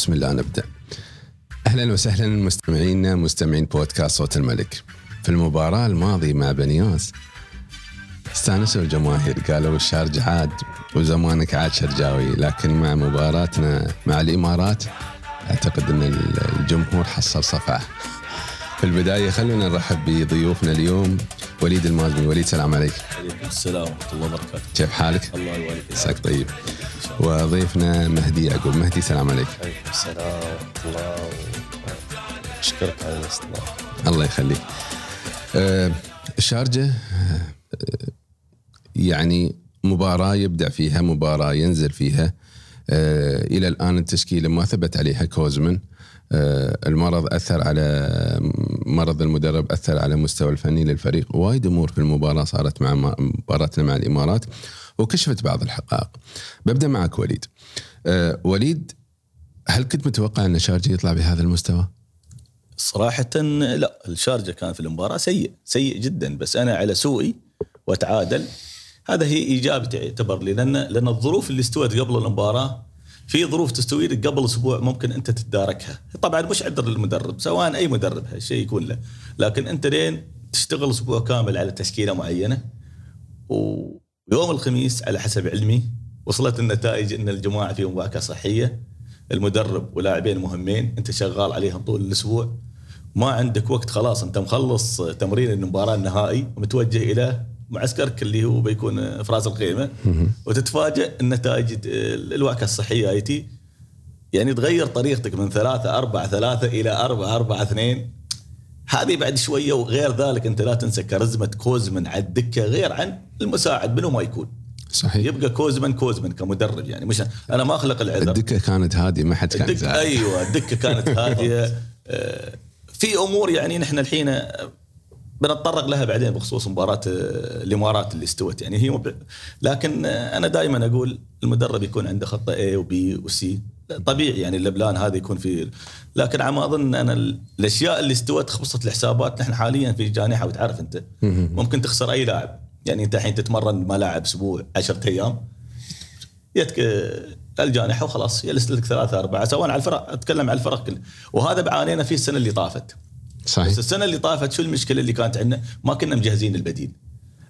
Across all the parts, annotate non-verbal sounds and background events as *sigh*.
بسم الله نبدا. أهلا وسهلا مستمعينا مستمعين بودكاست صوت الملك. في المباراة الماضية مع بنياس استانسوا الجماهير قالوا الشارجة عاد وزمانك عاد شرجاوي لكن مع مباراتنا مع الإمارات أعتقد أن الجمهور حصل صفعه. في البداية خلونا نرحب بضيوفنا اليوم وليد المازني وليد سلام عليك. عليكم السلام ورحمة الله وبركاته. كيف حالك؟ الله يبارك. عساك طيب. وضيفنا مهدي يعقوب مهدي سلام عليك. عليكم السلام ورحمة الله أشكرك على الاستضافة الله يخليك. آه، الشارجة آه، يعني مباراة يبدع فيها مباراة ينزل فيها آه، إلى الآن التشكيلة ما ثبت عليها كوزمن المرض أثر على مرض المدرب أثر على المستوى الفني للفريق. وايد أمور في المباراة صارت مع مباراتنا مع الإمارات وكشفت بعض الحقائق. ببدأ معك وليد. آه، وليد هل كنت متوقع أن شارجة يطلع بهذا المستوى؟ صراحة لا الشارجة كان في المباراة سيء سيء جدا بس أنا على سوءي وأتعادل. هذا هي إيجابي يعتبر لي لأن لأن الظروف اللي استوت قبل المباراة في ظروف تستوي لك قبل أسبوع ممكن أنت تتداركها، طبعا مش عذر للمدرب سواء أي مدرب هالشيء يكون له، لكن أنت لين تشتغل أسبوع كامل على تشكيلة معينة ويوم الخميس على حسب علمي وصلت النتائج إن الجماعة فيهم وعكه صحية المدرب ولاعبين مهمين أنت شغال عليهم طول الأسبوع. ما عندك وقت خلاص أنت مخلص تمرين المباراة النهائي ومتوجه إلى معسكرك اللي هو بيكون في راس الخيمه وتتفاجئ النتائج الوعكه الصحية ايتي يعني تغير طريقتك من ثلاثة أربعة ثلاثة إلى أربعة أربعة اثنين. هذه بعد شوية وغير ذلك أنت لا تنسى كاريزما كوزمن على الدكة غير عن المساعد منو ما يكون. صحيح. يبقى كوزمن كوزمن كمدرب يعني مش أنا ما أخلق العذر. الدكة كانت هادية ما حد كان الدكة. أيوه الدكة كانت *laughs* هادية. آه، في أمور يعني نحن الحين آه، بنتطرق لها بعدين بخصوص مباراة آه، الإمارات اللي استوت. يعني هي مب... لكن آه، أنا دائما أقول المدرب يكون عنده خطة A وبي وسي طبيعي يعني اللبلان هذا يكون في لكن على ما أظن أنا ال- الأشياء اللي استوت خبصت الحسابات. نحن حاليا في جانحة وتعرف أنت. ممكن تخسر أي لاعب. يعني أنت الحين تتمرن ملاعب أسبوع 10 أيام. يتك الجانحة وخلاص. يلس لك ثلاثة أربعة سواء على الفرق أتكلم على الفرق كلها وهذا بعانينا فيه السنة اللي طافت. صحيح بس السنة اللي طافت شو المشكلة اللي كانت عندنا؟ ما كنا مجهزين البديل.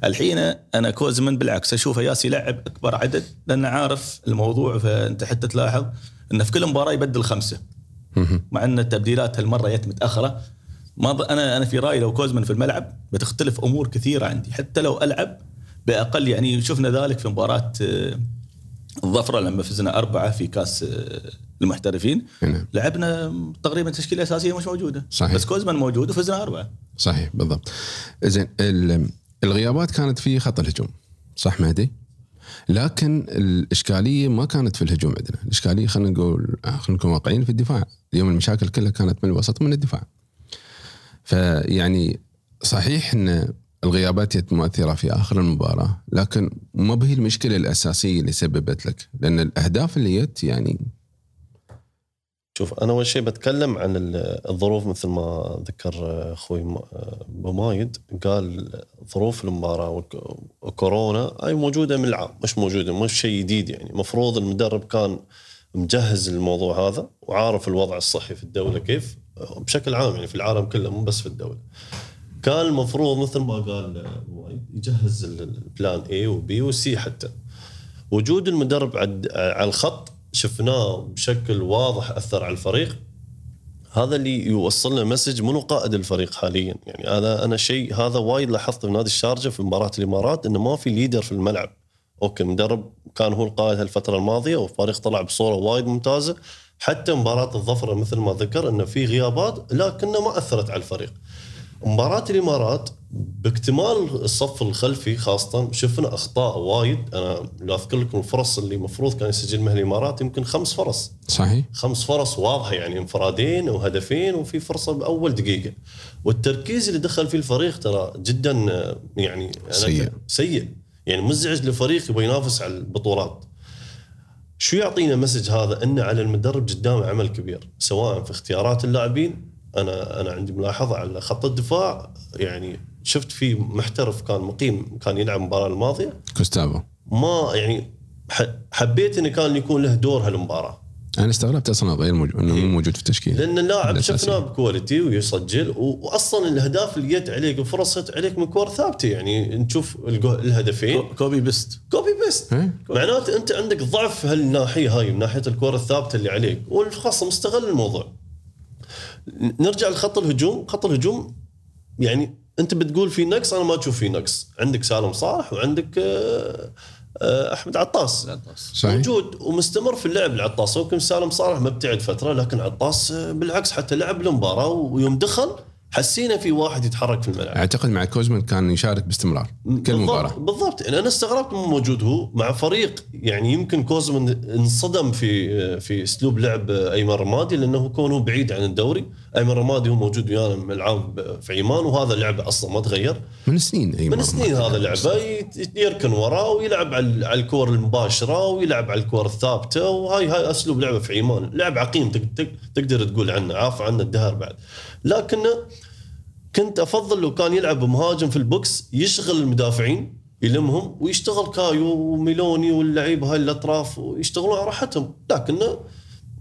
الحين أنا كوزمن بالعكس اشوفه ياس يلعب أكبر عدد لأنه عارف الموضوع فأنت حتى تلاحظ إنه في كل مباراة يبدل خمسة. مع إن التبديلات هالمرة جت متأخرة ما أنا أنا في رأيي لو كوزمن في الملعب بتختلف أمور كثيرة عندي حتى لو ألعب بأقل يعني شفنا ذلك في مباراة آه، الظفرة لما فزنا أربعة في كاس آه، المحترفين نعم. لعبنا تقريبا تشكيلة أساسية مش موجودة صحيح. بس كوزمان موجود وفزنا أربعة صحيح بالضبط زين ال- الغيابات كانت في خط الهجوم صح مهدي؟ لكن الإشكالية ما كانت في الهجوم عندنا، الإشكالية خلينا نقول خلينا نكون واقعيين في الدفاع، اليوم المشاكل كلها كانت من الوسط من الدفاع. فيعني صحيح إن الغيابات كانت مؤثرة في آخر المباراة، لكن ما هي المشكلة الأساسية اللي سببت لك، لأن الأهداف اللي جت يعني شوف أنا أول شيء بتكلم عن ال- الظروف مثل ما ذكر أخوي م- أبو مايد. قال ظروف المباراة والك- وكورونا هاي موجودة من العام مش موجودة مش شيء جديد يعني. مفروض المدرب كان مجهز الموضوع هذا وعارف الوضع الصحي في الدولة كيف بشكل عام يعني في العالم كله مو بس في الدولة. كان المفروض مثل ما قال يجهز ال- البلان A وبي وسي حتى. وجود المدرب على الخط شفناه بشكل واضح أثر على الفريق. هذا اللي يوصلنا message منو قائد الفريق حاليا. يعني هذا أنا شيء هذا وايد لاحظته في نادي الشارجة في مباراة الإمارات إنه ما في leader في الملعب. okay المدرب كان هو القائد هالفترة الماضية والفريق طلع بصورة وايد ممتازة. حتى مباراة الظفره مثل ما ذكر إنه في غيابات لكنها ما أثرت على الفريق. مباراة الإمارات باكتمال الصف الخلفي خاصة شفنا أخطاء وايد. أنا لو أذكر لكم الفرص اللي المفروض كان يسجلها الإمارات يمكن خمس فرص. صحيح؟ خمس فرص واضحة يعني انفرادين وهدفين وفي فرصة بأول دقيقة. والتركيز اللي دخل فيه الفريق ترى جدا يعني سيء. سيء. يعني مزعج لفريق يبغى ينافس على البطولات. شو يعطينا مسج هذا؟ إنه على المدرب قدامه عمل كبير سواء في اختيارات اللاعبين أنا أنا عندي ملاحظة على خط الدفاع يعني شفت في محترف كان مقيم كان يلعب المباراة الماضية. كوستافو. ما يعني حبيت إنه كان يكون له دور هالمباراة. أنا استغربت أصلا غير موجود إنه مو موجود في التشكيل لأن اللاعب. شفناه ب quality ويسجل واصلا الأهداف اللي جت عليك الفرص جت عليك من كور ثابتة. يعني نشوف الهدفين. co- copy paste. copy paste. إيه؟ معناته أنت عندك ضعف هالناحية هاي من ناحية الكور الثابتة اللي عليك والخاصة مستغل الموضوع. نرجع لخط الهجوم. خط الهجوم يعني أنت بتقول في نقص أنا ما أشوف في نقص. عندك سالم صالح وعندك آه، آه، أحمد عطاس. صحيح. موجود ومستمر في اللعب العطاس يمكن سالم صالح مبتعد فترة لكن عطاس آه، بالعكس حتى لعب المباراه ويوم دخل حسينا في واحد يتحرك في الملعب. أعتقد مع كوزمان كان يشارك باستمرار كل بالضبط- مباراة. بالضبط. يعني أنا استغربت من وجوده هو مع فريق يعني يمكن كوزمان انصدم في في أسلوب لعب ايمن رمادي لأنه كونه بعيد عن الدوري. أيمن رمادي هو موجود ويانا من العاب في عمان وهذا لعبه أصلا ما تغير. من سنين اي من سنين هذا. لعبه يركن وراه ويلعب على الكور المباشرة ويلعب على الكور الثابتة وهاي هاي أسلوب لعبه في عمان. لعب عقيم تق- تق- تقدر تقول عنه عاف عنه الدهر بعد. لكن كنت أفضل لو كان يلعب مهاجم في ال box يشغل المدافعين يلمهم ويشتغل كايو وميلوني واللعيبة هاي الأطراف ويشتغلون على راحتهم. لكنه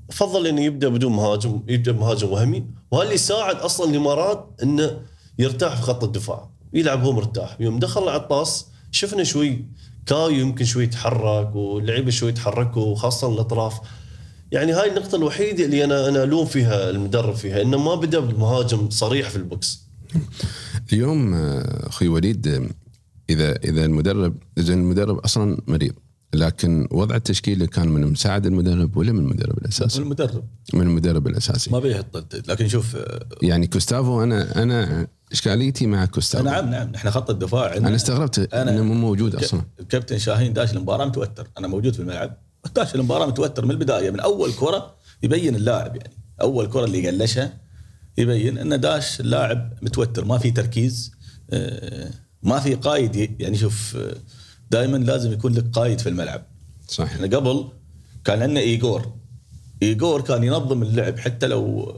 افضل إنه يبدأ بدون مهاجم يبدأ بمهاجم وهمي. وهذا اللي يساعد أصلا الامارات إنه يرتاح في خط الدفاع يلعب هو مرتاح. يوم دخل العطاس شفنا شوي كايو يمكن شوي يتحرك واللعيبه شوي يتحركوا وخاصة الأطراف. يعني هاي النقطة الوحيدة اللي أنا أنا ألوم فيها المدرب فيها إنه ما بدأ بمهاجم صريح في البوكس. اليوم آه، أخوي وليد آه، اذا إذا المدرب إذا المدرب أصلا مريض لكن وضع التشكيله كان من مساعد المدرب ولا من المدرب الأساسي؟ المدرب. من المدرب الأساسي. ما بيحط لكن شوف آه، يعني كوستافو أنا أنا إشكاليتي مع كوستافو. نعم نعم. إحنا خط الدفاع أنا استغربت أنا- إنه مو موجود أصلا. الكابتن شاهين داش المباراة متوتر. أنا موجود في الملعب. داش المباراة متوتر من البداية. من أول كرة يبين اللاعب يعني. أول كرة اللي قلشها يبين انه داش اللاعب متوتر. ما في تركيز آه، ما في قائد ي- يعني شوف دائما لازم يكون لك قائد في الملعب. صح إحنا قبل كان عندنا ايجور ايجور كان ينظم اللعب. حتى لو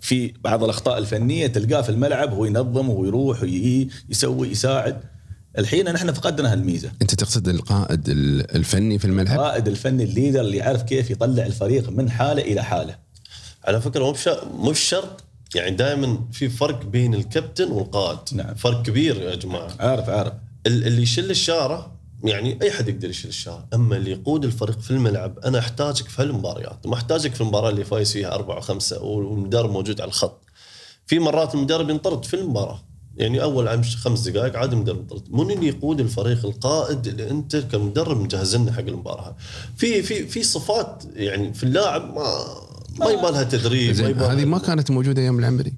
في بعض الأخطاء الفنية تلقاه في الملعب هو ينظم ويروح ويجي يسوي يساعد. الحين نحن فقدنا هالميزة. أنت تقصد القائد ال- الفني في الملعب؟ القائد الفني ال leader اللي يعرف كيف يطلع الفريق من حالة إلى حالة. على فكرة مو مو بشرط. يعني دائما في فرق بين الكابتن والقائد. نعم. فرق كبير يا جماعة. عارف عارف. ال- اللي يشيل الشارة يعني أي حد يقدر يشيل الشارة، أما اللي يقود الفريق في الملعب أنا أحتاجك في هالمباريات، ما أحتاجك في المباراة اللي فايز فيها أربعة وخمسة والمدرب موجود على الخط. في مرات المدرب ينطرد في المباراة، يعني أول عمش خمس دقائق عادي المدرب ينطرد، من اللي يقود الفريق القائد اللي انت كمدرب مجهز لنا حق المباراة. في في في صفات يعني في اللاعب ما ما يبغى لها تدريب ما زين يبغى هذه ما كانت موجودة أيام العنبري.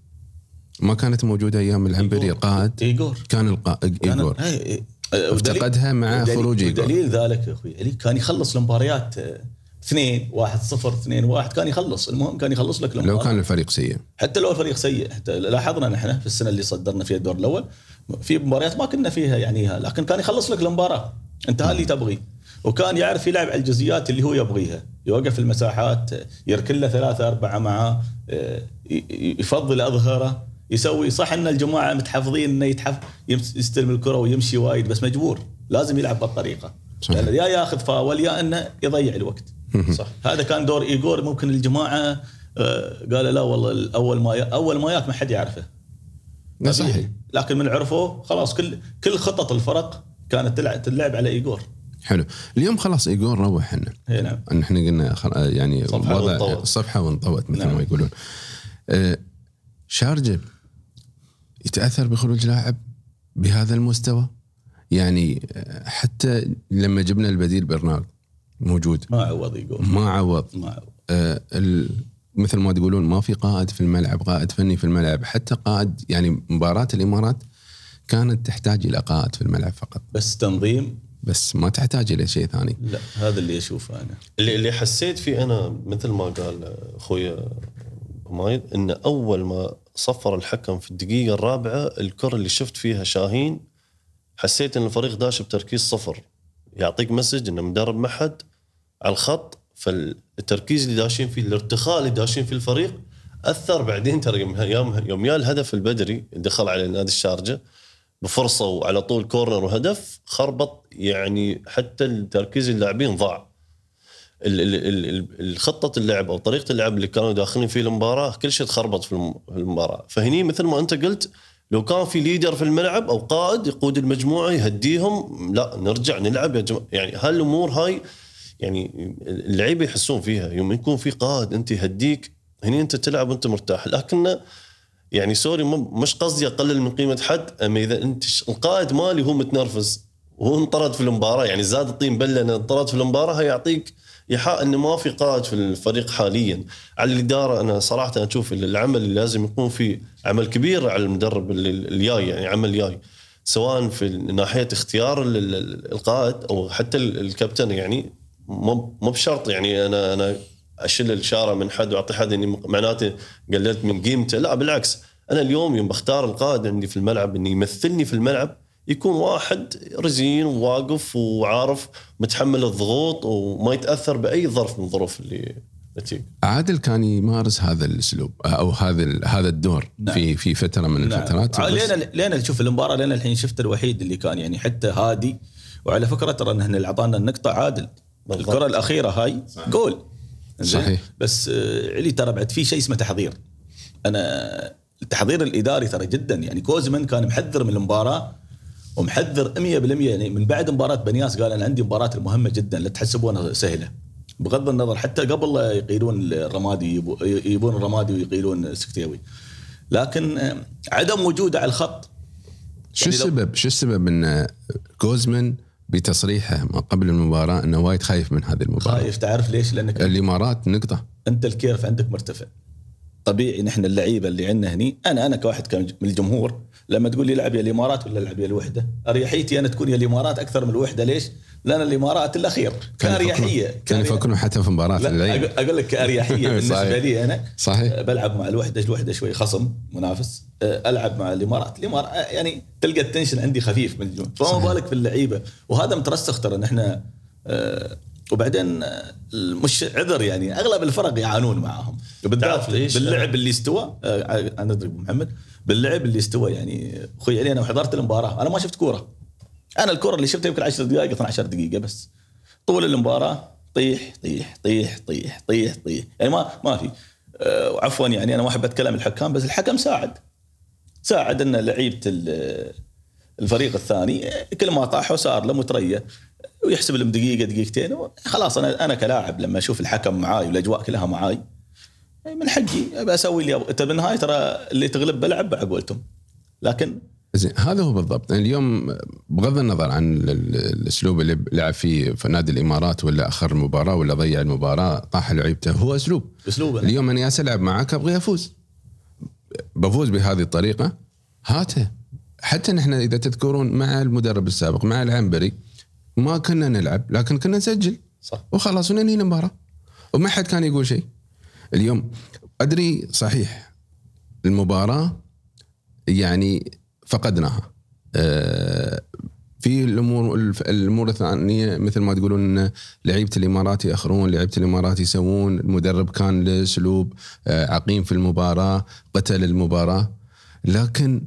ما كانت موجودة أيام العنبري القائد. ايجور كان القائد ايجور افتقدها مع ودليل- خروج إيجور. ودليل ذلك يا أخوي. علي كان يخلص المباريات آه، اثنين واحد صفر اثنين واحد كان يخلص. المهم كان يخلص لك لو المباراة. كان الفريق سيء. حتى لو الفريق سيء. حتى لاحظنا نحن في السنة اللي صدرنا فيها الدور الأول في مباريات ما كنا فيها يعني لكن كان يخلص لك المباراة. انت اللي تبغيه. وكان يعرف يلعب على الجزئيات اللي هو يبغيها. يوقف المساحات يركن له ثلاثة أربعة معاه يفضل أظهره. يسوي صح إن الجماعة متحفظين إنه يتحف يستلم الكرة ويمشي وايد بس مجبور لازم يلعب بالطريقة صحيح. يا ياخذ فاول يا إنه يضيع الوقت. صح. هذا كان دور ايجور ممكن الجماعة آه، قال لا والله اول ما أول ما ياك ما حد يعرفه. صحيح. لكن من عرفوه خلاص كل كل خطط الفرق كانت تلعب تلعب على ايجور حلو. اليوم خلاص ايجور روح إحنا. اي نعم. إحنا قلنا. يعني وضع وانطوت. صفحة وانطوت مثل نعم. ما يقولون. آه، شارجه يتأثر بخروج لاعب بهذا المستوى؟ يعني حتى لما جبنا البديل برنارد موجود. ما عوض ايجور ما عوض. ما عوض. آه، ال... مثل ما تقولون ما في قائد في الملعب قائد فني في الملعب. حتى قائد يعني مباراة الإمارات كانت تحتاج إلى قائد في الملعب فقط. بس تنظيم؟ بس ما تحتاج إلى شيء ثاني. لا هذا اللي أشوفه أنا. اللي اللي حسيت فيه أنا مثل ما قال أخوي مايد إن أول ما صفر الحكم في الدقيقة الرابعة الكرة اللي شفت فيها شاهين حسيت إن الفريق داش بتركيز صفر. يعطيك مسج انه مدرب ما حد على الخط فالتركيز اللي داشين فيه الارتخاء اللي داشين فيه الفريق أثر بعدين ترى يوم يوم يوم يا الهدف البدري دخل على نادي الشارجة بفرصة وعلى طول كورنر وهدف خربط يعني حتى التركيز اللاعبين ضاع. الخطة اللعب أو طريقة اللعب اللي كانوا داخلين فيه المباراة كل شيء تخربط في الم- في المباراة. فهني مثل ما أنت قلت لو كان في ليدر في الملعب أو قائد يقود المجموعة يهديهم لا نرجع نلعب يا جماعة. يعني هالأمور هاي يعني اللعيبة يحسون فيها. يوم يكون في قائد أنت يهديك هني أنت تلعب وأنت مرتاح. لكن يعني سوري مش قصدي أقلل من قيمة حد أما إذا أنت القائد مالي هو متنرفز وهو انطرد في المباراة. يعني زاد الطين بلة انطرد في المباراة يعطيك إيحاء انه ما في قائد في الفريق حاليا. على الإدارة أنا صراحة أنا أشوف العمل اللي لازم يكون فيه عمل كبير على المدرب الجاي يعني عمل جاي. سواء في ناحية اختيار ال- ال- القائد أو حتى ال- الكابتن يعني مو بشرط. يعني أنا أنا اشيل الشاره من حد وأعطي حد إني معناته قللت من قيمته. لا بالعكس. أنا اليوم يوم بختار القائد عندي في الملعب إنه يمثلني في الملعب يكون واحد رزين وواقف وعارف متحمل الضغوط وما يتأثر بأي ظرف من الظروف اللي تجيك عادل كان يمارس هذا الأسلوب أو هذا ال- هذا الدور نعم. في في فترة من الفترات نعم. بس- لين لين شوف المباراة لين الحين شفت الوحيد اللي كان يعني حتى هادي وعلى فكرة ترى إن اللي أعطانا النقطة عادل بالضبط. الكرة الأخيرة هاي جول زين؟ صحيح. بس آه، علي ترى بعد في شيء اسمه تحضير أنا التحضير الإداري ترى جدا يعني كوزمن كان محذر من المباراة ومحذر 100% يعني من بعد مباراة بنياس قال أنا عندي مباراة مهمه جدا لا تحسبونها سهلة. بغض النظر حتى قبل يقيلون الرمادي يبو- يبون الرمادي ويقيلون السكتيوي لكن آه، عدم وجوده على الخط. شو يعني السبب؟ شو السبب إن كوزمن بتصريحه ما قبل المباراة إنه وايد خايف من هذه المباراة؟ خايف. تعرف ليش؟ لأنك الامارات نقطة. أنت ال curve عندك مرتفع. طبيعي نحن اللعيبة اللي عندنا هني أنا أنا كواحد من الجمهور لما تقول لي العب يا الإمارات ولا العب يا الوحدة أريحيتي أنا تكون يا الإمارات أكثر من الوحدة ليش؟ لأن الإمارات الأخير كأريحية كان يفكرون حتى في مباراة لا أقول لك كأريحية *laughs* بالنسبة. لي أنا صحيح. أه، بلعب مع الوحدة الوحدة شوي خصم منافس أه، ألعب مع الإمارات الامارات أه، يعني تلقى ال tension عندي خفيف من الجون فما. بالك في اللعيبة وهذا مترسخ ترى ان إحنا أه، وبعدين مش عذر يعني أغلب الفرق يعانون معاهم بالذات؟ باللعب اللي استوى أنا أدري محمد باللعب اللي استوى يعني. أخوي علي أنا وحضرت المباراة. أنا ما شفت كورة. أنا الكره اللي شفتها يمكن 10 دقائق 12 دقيقة بس. طول المباراة طيح طيح طيح طيح طيح طيح. يعني ما ما في. أه، عفوا يعني أنا ما أحب أتكلم الحكام بس الحكم ساعد. ساعد إن لعيبة ال- الفريق الثاني أه، كل ما طاحوا صار له مترية. ويحسب لهم دقيقة دقيقتين. خلاص أنا أنا كلاعب لما أشوف الحكم معاي والأجواء كلها معاي من حقي. ابى أسوي اللي. انت بالنهايه ترى اللي تغلب بلعب بعقولتهم لكن زين هذا هو بالضبط. اليوم بغض النظر عن ال- ال- الأسلوب اللي لعب فيه في نادي الإمارات ولا أخر المباراه ولا ضيع المباراة طاح لعيبته هو أسلوب. أسلوبه. اليوم أنا جالس ألعب معك أبغي أفوز. بفوز بهذه الطريقة. هاته. حتى نحن إذا تذكرون مع المدرب السابق مع العنبري ما كنا نلعب لكن كنا نسجل. صح. وخلاص وننهي المباراة. وما حد كان يقول شيء. اليوم. أدري صحيح المباراة يعني فقدناها. آه، في الأمور الأمور الثانية مثل ما تقولون إن لعيبة الإمارات يأخرون لعيبة الإمارات يسوون. المدرب كان له أسلوب آه، عقيم في المباراة قتل المباراة. لكن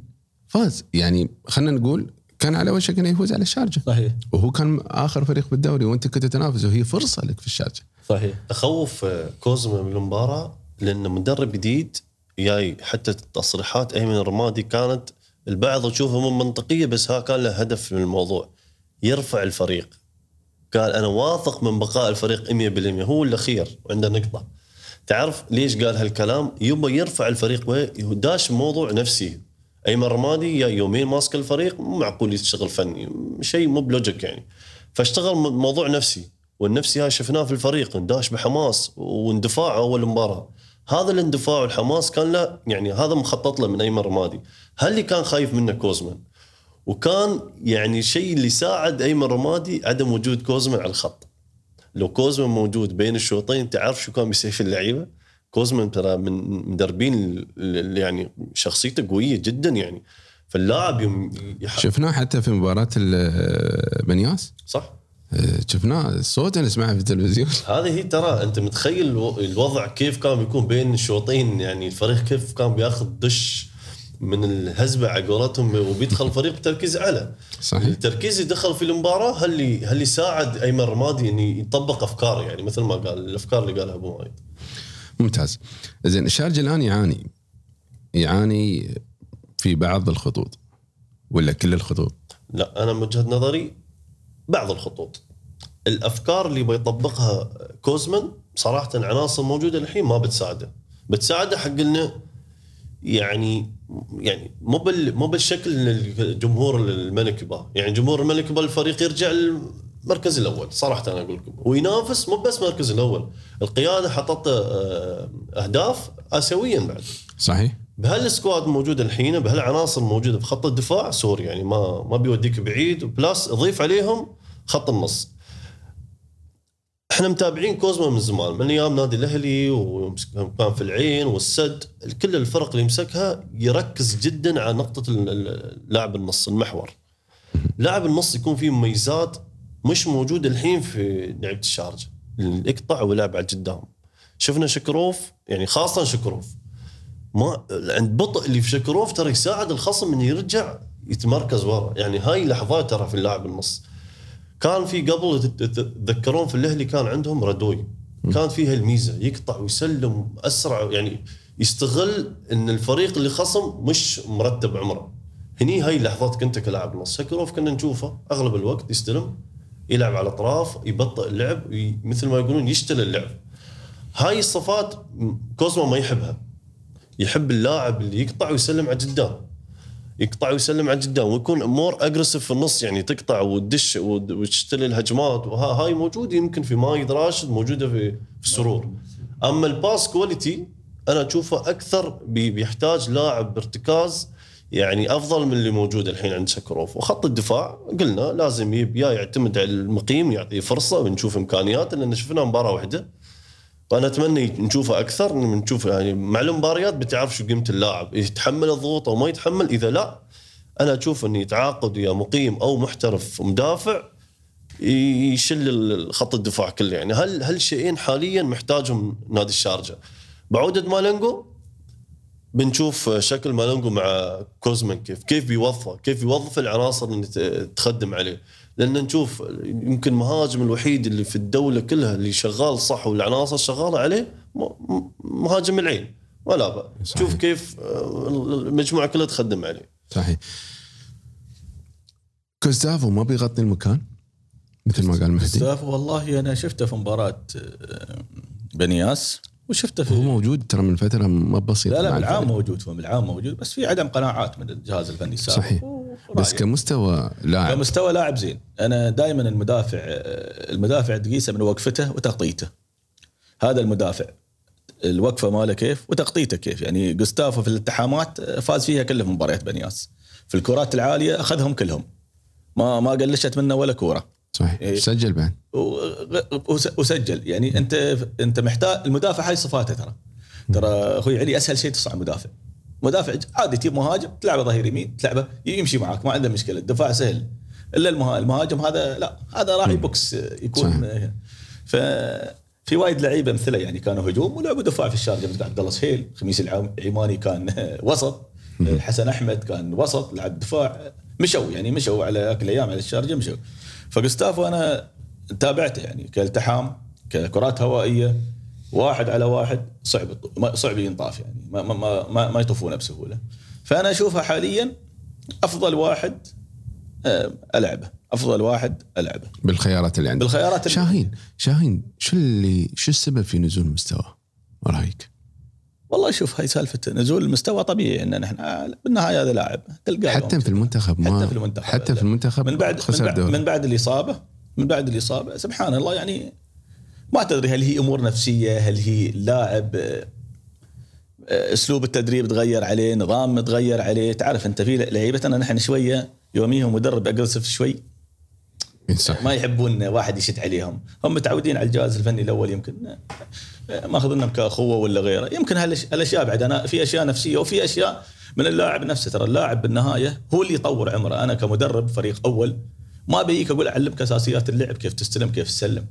فاز. يعني خلينا نقول كان على وشك إنه يفوز على الشارجة. صحيح. وهو كان آخر فريق بالدوري وأنت كنت تنافس وهي فرصة لك في الشارجة. صحيح. تخوف آه، كوزما من المباراة لأن مدرب جديد جاي حتى التصريحات أيمن الرمادي كانت البعض يشوفها من منطقية بس ها كان له هدف من الموضوع يرفع الفريق. قال أنا واثق من بقاء الفريق 100% هو الأخير وعنده نقطة. تعرف ليش قال هالكلام؟ يبغى يرفع الفريق وداش موضوع نفسي. أيمن رمادي يا يومين ماسك الفريق مو معقول يشتغل فني شيء مو ب logic يعني. فاشتغل موضوع نفسي. والنفسي هاي شفناه في الفريق داش بحماس واندفاع أول مباراة. هذا الاندفاع والحماس كان له يعني هذا مخطط له من ايمن رمادي هل اللي كان خايف منه كوزمان؟ وكان يعني الشيء اللي ساعد ايمن رمادي عدم وجود كوزمان على الخط. لو كوزمان موجود بين الشوطين تعرف شو كان بيصير في اللعيبة؟ كوزمان ترى من مدربين يعني شخصيته قوية جدا يعني. فاللاعب يوم. شفناه حتى في مباراة بنياس؟ صح. شفناه الصوت نسمعه في التلفزيون. *laughs* هذه هي ترى أنت متخيل الو- الوضع كيف كان بيكون بين الشوطين يعني الفريق كيف كان بياخذ دش من الهزبة على قولتهم وبيدخل *laughs* الفريق بتركيز أعلى. صحيح. التركيز اللي دخل في المباراة هل اللي هل اللي ساعد أيمن رمادي انه يطبق أفكاره؟ يعني مثل ما قال الأفكار اللي قالها أبو مايد ممتاز. زين الشارجه الان يعاني يعاني في بعض الخطوط ولا كل الخطوط؟ لا أنا من وجهة نظري بعض الخطوط. الأفكار اللي بيطبقها كوزمان صراحة العناصر موجوده الحين ما بتساعده. بتساعده حق إنه يعني يعني مو بال مو بالشكل الجمهور الملك يباه يعني جمهور الملك يباه الفريق يرجع المركز الأول صراحة أنا أقول لكم. وينافس مو بس المركز الأول. القيادة حطت آه، أهداف اسيويا بعد. صحيح. بهال squad موجود الحين بهالعناصر موجوده في خط الدفاع sorry يعني ما ما بيوديك بعيد plus اضيف عليهم خط النص. إحنا متابعين كوزما من زمان من أيام نادي الأهلي وكان في العين والسد كل الفرق اللي يمسكها يركز جدا على نقطة ال- ال- لاعب النص المحور. لاعب النص يكون فيه مميزات مش موجوده الحين في لعبة الشارجة الاقطع ولعب على القدام شفنا شكروف يعني خاصة شكروف ما عند بطء اللي في شكروف ترى يساعد الخصم إنه يرجع يتمركز ورا. يعني هاي لحظات ترى في اللاعب النص. كان في قبل تت- تتذكرون في الأهلي كان عندهم ردوي كان فيها الميزة. يقطع ويسلم أسرع يعني يستغل إن الفريق اللي خصم مش مرتب عمره. هني هاي لحظات كنت كلاعب نص. سكروف كنا نشوفه أغلب الوقت يستلم يلعب على الأطراف يبطئ اللعب مثل ما يقولون يشتل اللعب. هاي الصفات كوزما ما يحبها. يحب اللاعب اللي يقطع ويسلم على قدام. يقطع ويسلم على قدام ويكون more aggressive في النص يعني تقطع وتدش وتشتري الهجمات. وهاي موجوده يمكن في مايد راشد موجودة في في السرور أما ال pass quality أنا أشوفه أكثر بي- بيحتاج لاعب بارتكاز يعني أفضل من اللي موجود الحين عند سكروف وخط الدفاع قلنا لازم يا يعتمد على المقيم يعطيه فرصة ونشوف إمكانياته لأن شفنا مباراة واحدة فانا أتمنى نشوفه أكثر نشوف يعني مع المباريات بتعرف شو قيمة اللاعب يتحمل الضغوط أو ما يتحمل إذا لا أنا أشوف إنه يتعاقد يا مقيم أو محترف مدافع يشل خط الدفاع كله. يعني هل هالشيئين حاليا محتاجهم نادي الشارجة؟ بعوده مالنجو بنشوف شكل مالنجو مع كوزمان كيف كيف بيوظفه كيف يوظف العناصر اللي تخدم عليه. لأن نشوف يمكن المهاجم الوحيد اللي في الدولة كلها اللي شغال صح والعناصر شغالة عليه م- م- مهاجم العين. ولا بقى صحيح. شوف كيف آه، المجموعة كلها تخدم عليه. صحيح. كوزدافو ما بيغطي المكان مثل ما قال مهدي؟ ستاف والله أنا شفته في مباراة آه، بنياس وشفته في هو موجود ترى من فترة ما بسيطه لا لا بالعام. موجود هو بالعام موجود بس في عدم قناعات من الجهاز الفني. السابق صحيح. بس كمستوى لاعب. كمستوى لاعب زين. أنا دائما المدافع المدافع تقيسه من وقفته وتغطيته. هذا المدافع. الوقفة ماله كيف؟ وتغطيته كيف. يعني جوستافو في الالتحامات فاز فيها كلها في مباريات بنياس. في الكرات العالية أخذهم كلهم. ما ما قلشت منه ولا كورة. صحيح. إيه. سجل بعد. وسجل. يعني أنت أنت محتاج المدافع هاي صفاته ترى. ترى أخوي علي أسهل شيء تصنع مدافع. مدافع عادي تجيب مهاجم تلعبه ظهير يمين تلعبه يمشي معك ما عنده مشكلة. الدفاع سهل. إلا المها- المهاجم هذا لا هذا راعي بوكس يكون ف في وايد لعيبة مثله يعني كانوا هجوم ولعبوا دفاع في الشارجة مثل عبد الله سهيل خميس العماني كان *laughs* وسط حسن أحمد كان وسط لعب دفاع مشوا يعني مشوا على ذاك الأيام على الشارجة مشوا. فجوستافو أنا تابعته يعني كالتحام ككرات هوائية واحد على واحد صعب صعب ينطاف يعني. ما ما ما, ما, يطوفونه بسهولة. فأنا أشوفها حاليا أفضل واحد آه، ألعبه. أفضل واحد ألعبه. بالخيارات اللي عندك. بالخيارات اللي- شاهين شاهين شو اللي شو السبب في نزول المستوى؟ رأيك؟ والله شوف هاي سالفة نزول المستوى طبيعي إن إحنا بالنهاية هذا لاعب. تلقاه حتى في المنتخب ما حتى في المنتخب. حتى في المنتخب من بعد من بعد, من بعد الاصابه من بعد الإصابة سبحان الله يعني ما تدري هل هي أمور نفسية هل هي لاعب آه، آه، أسلوب التدريب تغير عليه نظام تغير عليه. تعرف أنت في لعيبتنا نحن شوية يوميهم مدرب اجريسيف شوي. صح. ما يحبون واحد يشد عليهم. هم متعودين على الجهاز الفني الأول يمكن آه، ماخذينهم كأخوة ولا غيره. يمكن هالأشياء بعد أنا في أشياء نفسية وفي أشياء من اللاعب نفسه. ترى اللاعب بالنهاية هو اللي يطور عمره. أنا كمدرب فريق أول ما بيجيك أقول أعلمك أساسيات اللعب كيف تستلم كيف تسلم.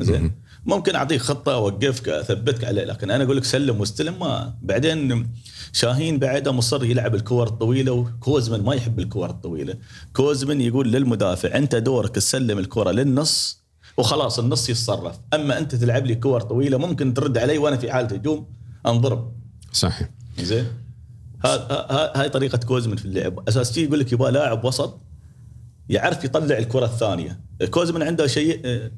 زين؟ ممكن أعطيك خطة أوقفك أثبتك عليه لكن أنا أقول لك سلم واستلم ما. بعدين شاهين بعده مصر يلعب الكور الطويلة وكوزمن ما يحب الكور الطويلة. كوزمن يقول للمدافع أنت دورك تسلم الكرة للنص وخلاص النص يتصرف. أما أنت تلعب لي كور طويلة ممكن ترد علي وأنا في حالة هجوم أنضرب. صحيح. زين. ها- ها- هاي طريقة كوزمن في اللعب. أساس يقول لك يبغى لاعب وسط يعرف يطلع الكرة الثانية. كوزمن عنده شيء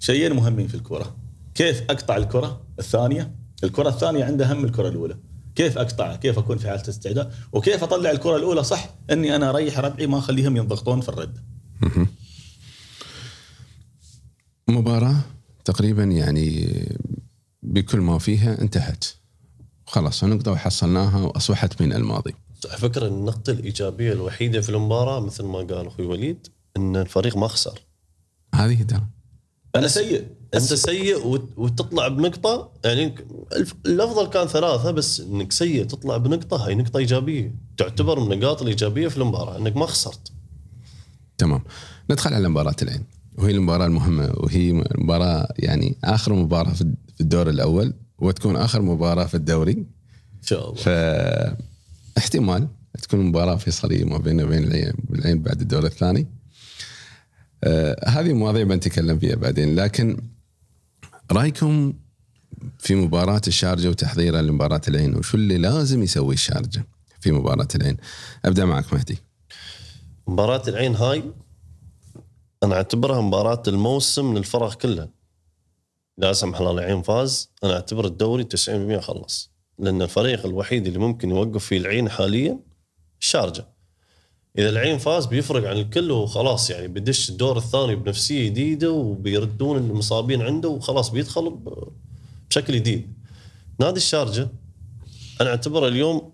شيئين مهمين في الكرة. كيف أقطع الكرة الثانية؟ الكرة الثانية عندها هم الكرة الأولى. كيف اقطعها كيف أكون في حالة استعداد؟ وكيف أطلع الكرة الأولى؟ صح إني أنا أريح ربعي ما أخليهم ينضغطون في الرد. مباراة تقريبا يعني بكل ما فيها انتهت. خلاص نقطة وحصلناها وأصبحت من الماضي. على فكرة النقطة الإيجابية الوحيدة في المباراة مثل ما قال أخوي وليد إن الفريق ما خسر. هذه ترى أنا سيء. أنت سيء وت- وتطلع بنقطة يعني الأفضل كان ثلاثة بس إنك سيء تطلع بنقطة. هاي نقطة إيجابية. تعتبر من النقاط الإيجابية في المباراة إنك ما خسرت. تمام. ندخل على مباراة العين وهي المباراة المهمة وهي مباراة يعني آخر مباراة في الدور الأول وتكون آخر مباراة في الدوري. إن شاء الله. فاحتمال تكون مباراة فيصلية ما بيننا وبين العين, بعد الدور الثاني. هذه مواضيع بنتكلم فيها بعدين. لكن رأيكم في مباراة الشارجة وتحضيرها لمباراة العين وشو اللي لازم يسويه الشارجة في مباراة العين؟ أبدأ معك مهدي. مباراة العين هاي أنا أعتبرها مباراة الموسم للفرق كلها. لا سمح الله العين فاز أنا أعتبر الدوري 90% خلص. لأن الفريق الوحيد اللي ممكن يوقف فيه العين حاليا الشارجة. إذا العين فاز بيفرق عن الكل وخلاص يعني بيدش الدور الثاني بنفسية جديدة وبيردون المصابين عنده وخلاص بيدخل بشكل جديد نادي الشارجة أنا أعتبره اليوم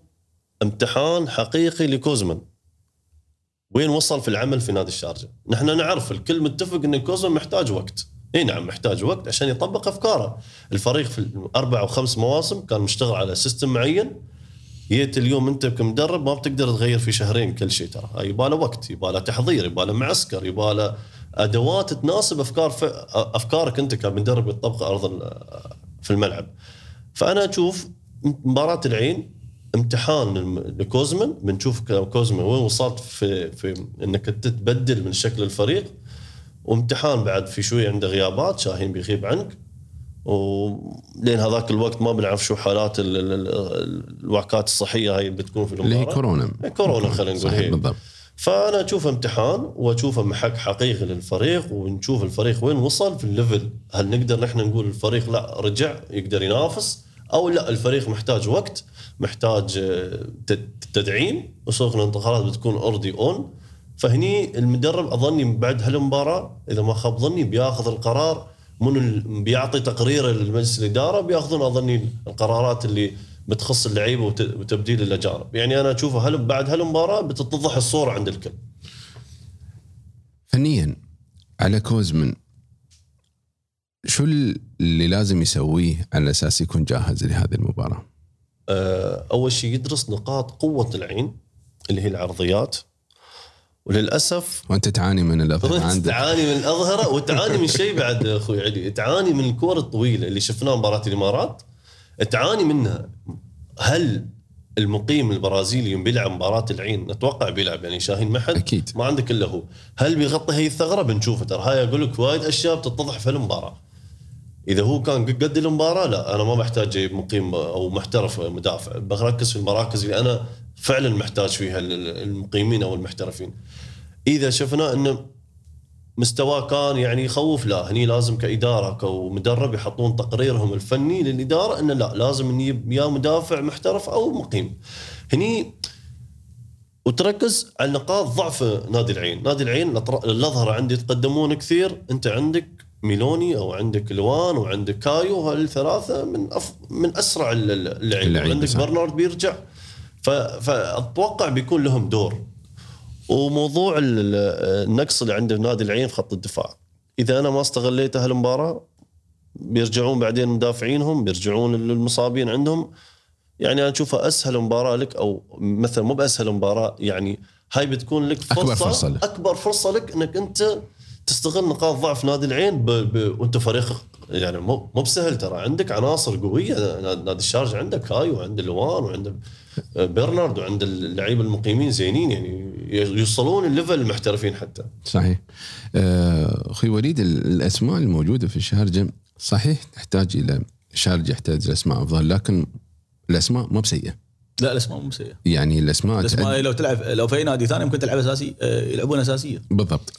امتحان حقيقي لكوزمان وين وصل في العمل في نادي الشارجة؟ نحن نعرف الكل متفق إن كوزمان محتاج وقت. إي نعم محتاج وقت عشان يطبق أفكاره. الفريق في الأربع أو خمس مواسم كان مشتغل على system معين جيت اليوم انت كمدرب ما بتقدر تغير في شهرين كل شيء ترى، يباله وقت، يباله تحضير، يباله معسكر، يباله أدوات تناسب أفكار. أفكارك انت كمدرب يطبقها أرض في الملعب. فأنا أشوف مباراة العين امتحان لكوزمان بنشوف كوزمان وين وصلت في في إنك تتبدل من شكل الفريق وامتحان بعد في شوي عنده غيابات شاهين بيغيب عنك ولين هذاك الوقت ما بنعرف شو حالات ال- ال- ال- الوعكات الصحية هاي اللي بتكون في اللي المباراه هي كورونا. كورونا خلينا نقول صحيح. بالضبط. فأنا اشوفه امتحان واشوفه محك حقيقي للفريق ونشوف الفريق وين وصل في ال level. هل نقدر نحن نقول الفريق لا رجع يقدر ينافس أو لا الفريق محتاج وقت محتاج آه، تد- تدعيم وسوق الانتقالات بتكون already on فهني المدرب أظني بعد هالمباراة إذا ما خاب ظني بياخذ القرار من بيعطي تقرير للمجلس الإدارة بيأخذون أظني القرارات اللي بتخص اللعيبه وت- وتبديل الأجانب. يعني أنا اشوفه هل بعد هالمباراة بتتضح الصورة عند الكل. فنيا على كوزمن شو اللي لازم يسويه على أساس يكون جاهز لهذه المباراة؟ آه، أول شيء يدرس نقاط قوة العين اللي هي العرضيات. وللأسف وأنت تعاني من الأظهرة عندك. تعاني من الأظهرة وتعاني من شيء بعد أخوي علي. تعاني من الكور الطويلة اللي شفناها مباراة الإمارات. تعاني منها. هل المقيم البرازيلي يوم بيلعب مباراة العين؟ نتوقع بيلعب يعني شاهين محد أكيد. ما عندك إلا هو. هل بيغطي هي الثغرة؟ بنشوفه ترى. هاي أقول لك وايد أشياء بتتضح في المباراه إذا هو كان قد المباراة لا أنا ما محتاج مقيم أو محترف مدافع. بركز في المراكز اللي أنا فعلا محتاج فيها المقيمين أو المحترفين. إذا شفنا انه مستواه كان يعني يخوف لا هني لازم كإدارة كمدرب يحطون تقريرهم الفني للإدارة إنه لا لازم نجيب يا مدافع محترف أو مقيم. هني وتركز على نقاط ضعف نادي العين، نادي العين الأظهر عندي يتقدمون كثير، أنت عندك ميلوني أو عندك لوان وعندك كايو هالثلاثة من أف من أسرع ال- ال- اللعيبه صح. برنارد بيرجع. ف- فأتوقع بيكون لهم دور. وموضوع ال- ال- النقص اللي عنده نادي العين في خط الدفاع. إذا أنا ما استغليت هالمباراة بيرجعون بعدين مدافعينهم بيرجعون المصابين عندهم. يعني أنا أشوفها أسهل مباراة لك أو مثلا مو بأسهل مباراة يعني هاي بتكون لك فرصة أكبر فرصة لك. أكبر فرصة لك إنك أنت تستغل نقاط ضعف نادي العين ب... ب... وانت فريق يعني مو مو بسهل ترى. عندك عناصر قوية نادي الشارجة عنده كاي وعنده لوان وعنده برنارد وعنده اللعيبه المقيمين زينين يعني يوصلون ال level المحترفين حتى. صحيح. آه، أخوي وليد ال- الأسماء الموجودة في الشارجة صحيح تحتاج إلى الشارجه يحتاج إلى اسماء أفضل لكن الأسماء مو بسيئة. لا الأسماء مو سيئه يعني الأسماء الأسماء لو تلعب لو في نادي ثاني ممكن تلعب أساسي آه، يلعبون أساسية. بالضبط.